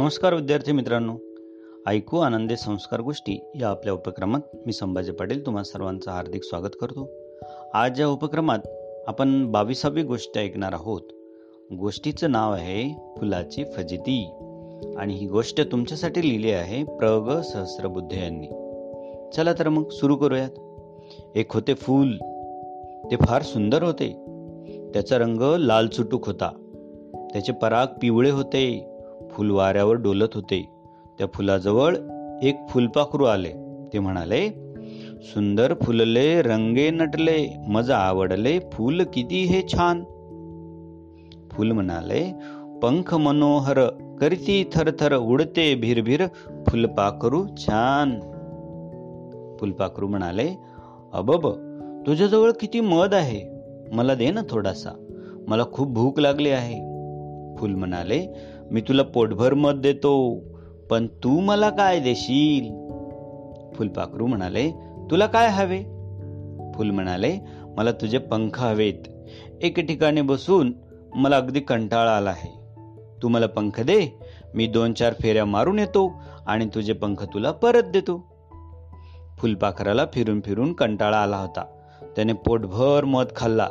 नमस्कार विद्यार्थी मित्रांनो. ऐकू आनंदे संस्कार गोष्टी या आपल्या उपक्रमात मी संभाजी पाटील तुम्हा सर्वांचं हार्दिक स्वागत करतो. आज या उपक्रमात आपण बावीसावी गोष्ट ऐकणार आहोत. गोष्टीचं नाव आहे फुलाची फजिती. आणि ही गोष्ट तुमच्यासाठी लिहिली आहे प्रग सहस्रबुद्धे यांनी. चला तर मग सुरू करूयात. एक होते फूल. ते फार सुंदर होते. त्याचा रंग लाल चुटूक होता. त्याचे पराग पिवळे होते. फुल वाऱ्यावर डोलत होते. त्या फुलाजवळ एक फुलपाखरू आले. ते म्हणाले सुंदर फुलले रंगे नटले मजा आवडले फुल किती हे छान. फुल म्हणाले पंख मनोहर करती थरथर उडते भिरभिर फुलपाखरू छान. फुलपाखरू म्हणाले अबब तुझ्याजवळ किती मध आहे. मला दे ना थोडासा. मला खूप भूक लागली आहे. फुल म्हणाले मी तुला पोटभर मत देतो पण तू मला काय देशील? फुलपाखरू म्हणाले तुला काय हवे? फुल म्हणाले मला तुझे पंख हवेत. एक ठिकाणी बसून मला अगदी कंटाळा आला आहे. तू मला पंख दे मी दोन चार फेऱ्या मारून येतो आणि तुझे पंख तुला परत देतो. फुलपाखराला फिरून फिरून कंटाळा आला होता. त्याने पोटभर मध खाल्ला.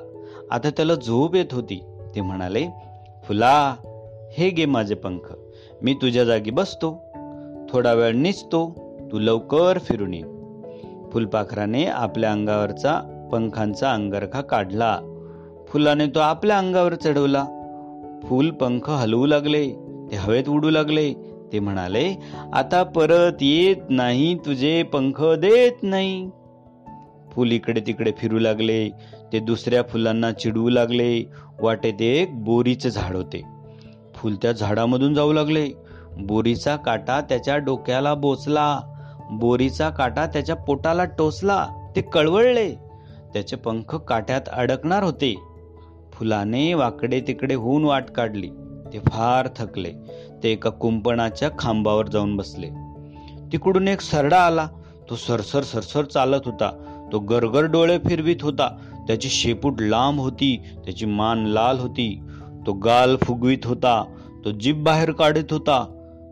आता त्याला झोप येत होती. ते म्हणाले फुला हे गे माझे पंख. मी तुझ्या जागी बसतो. थोडा वेळ निचतो तू लवकर फिरून ये. फुलपाखराने आपल्या अंगावरचा पंखांचा अंगरखा काढला. फुलाने तो आपल्या अंगावर चढवला. फुल पंख हलवू लागले. ते हवेत उडू लागले. ते म्हणाले आता परत येत नाही. तुझे पंख देत नाही. फुल इकडे तिकडे फिरू लागले. ते दुसऱ्या फुलांना चिडवू लागले. वाटेत एक बोरीचे झाड होते. फुल त्या झाडामधून जाऊ लागले. बोरीचा काटा त्याच्या डोक्याला बोचला. बोरीचा काटा त्याच्या पोटाला टोचला. ते कळवळले. त्याचे पंख काट्यात अडकणार होते. फुलाने वाकडे तिकडे होऊन वाट काढली. ते फार थकले. ते एका कुंपणाच्या खांबावर जाऊन बसले. तिकडून एक सरडा आला. तो सरसर सरसर चालत होता. तो गरगर डोळे फिरवीत होता. त्याची शेपूट लांब होती त्याची मान लाल होती. तो गाल फुगवीत होता तो जीभ बाहेर काढत होता.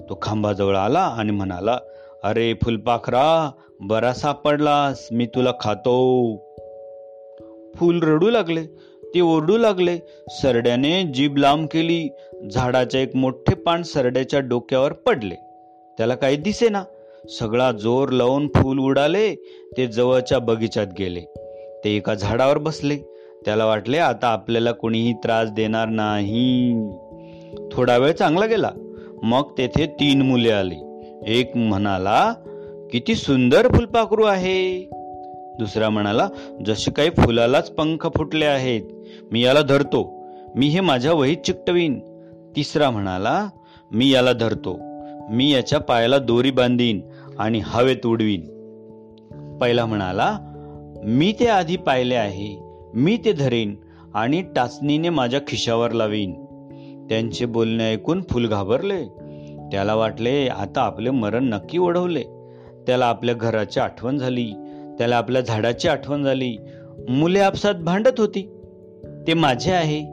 तो खांबाजवळ आला आणि म्हणाला अरे फुलपाखरा बरा सापडलास मी तुला खातो. फूल रडू लागले ते ओरडू लागले. सरड्याने जीभ लांब केली झाडाचे एक मोठे पान सरड्याच्या डोक्यावर पडले. त्याला काही दिसे ना सगळा जोर लावून फूल उडाले ते जवळच्या बगीचात गेले. ते एका झाडावर बसले. त्याला वाटले आता आपल्याला कोणीही त्रास देणार नाही. थोडा वेळ चांगला गेला. मग तेथे तीन मुले आली. एक म्हणाला किती सुंदर फुलपाखरू आहे. दुसरा म्हणाला जसे काही फुलालाच पंख फुटले आहेत मी याला धरतो. मी हे माझ्या वहीत चिकटवीन. तिसरा म्हणाला मी याला धरतो. मी याच्या पायाला दोरी बांधीन. आणि हवेत उडवीन पहिला म्हणाला मी ते आधी पाहिले आहे. मी ते धरेन आणि टाचणीने माझ्या खिशावर लावीन. त्यांचे बोलणे ऐकून फुल घाबरले. त्याला वाटले आता आपले मरण नक्की ओढवले. त्याला आपल्या घराची आठवण झाली. त्याला आपल्या झाडाची आठवण झाली. मुले आपसात भांडत होती. ते माझे आहे.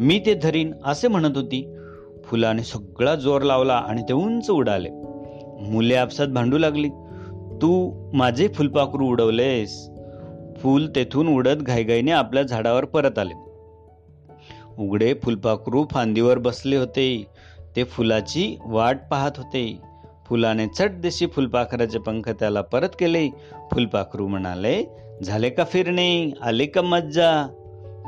मी ते धरीन असे म्हणत होती. फुलाने सगळा जोर लावला आणि ते उंच उडाले. मुले आपसात भांडू लागली. तू माझे फुलपाखरू उडवलेस. फूल तेथून उडत घाईघाईने आपल्या झाडावर परत आले. उघडे फुलपाखरू फांदीवर बसले होते. ते फुलाची वाट पाहत होते. फुलाने चट दिशी फुलपाखराचे पंख त्याला परत केले. फुलपाखरू म्हणाले झाले का फिरणे? आले का मज्जा?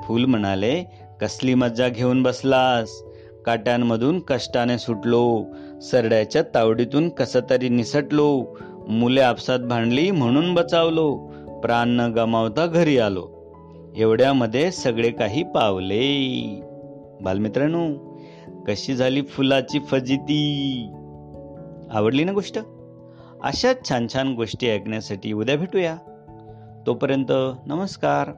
फुल म्हणाले कसली मज्जा घेऊन बसलास? काट्यांमधून कष्टाने सुटलो. सरड्याच्या तावडीतून कस तरी निसटलो. मुले आपसात भांडली म्हणून बचावलो. प्राण न गमावता घरी आलो. एवढ्यामध्ये सगळे काही पावले. बालमित्रांनो कशी झाली फुलाची फजिती? आवडली ना गोष्ट? अशाच छान छान गोष्टी ऐकण्यासाठी उद्या भेटूया. तोपर्यंत नमस्कार.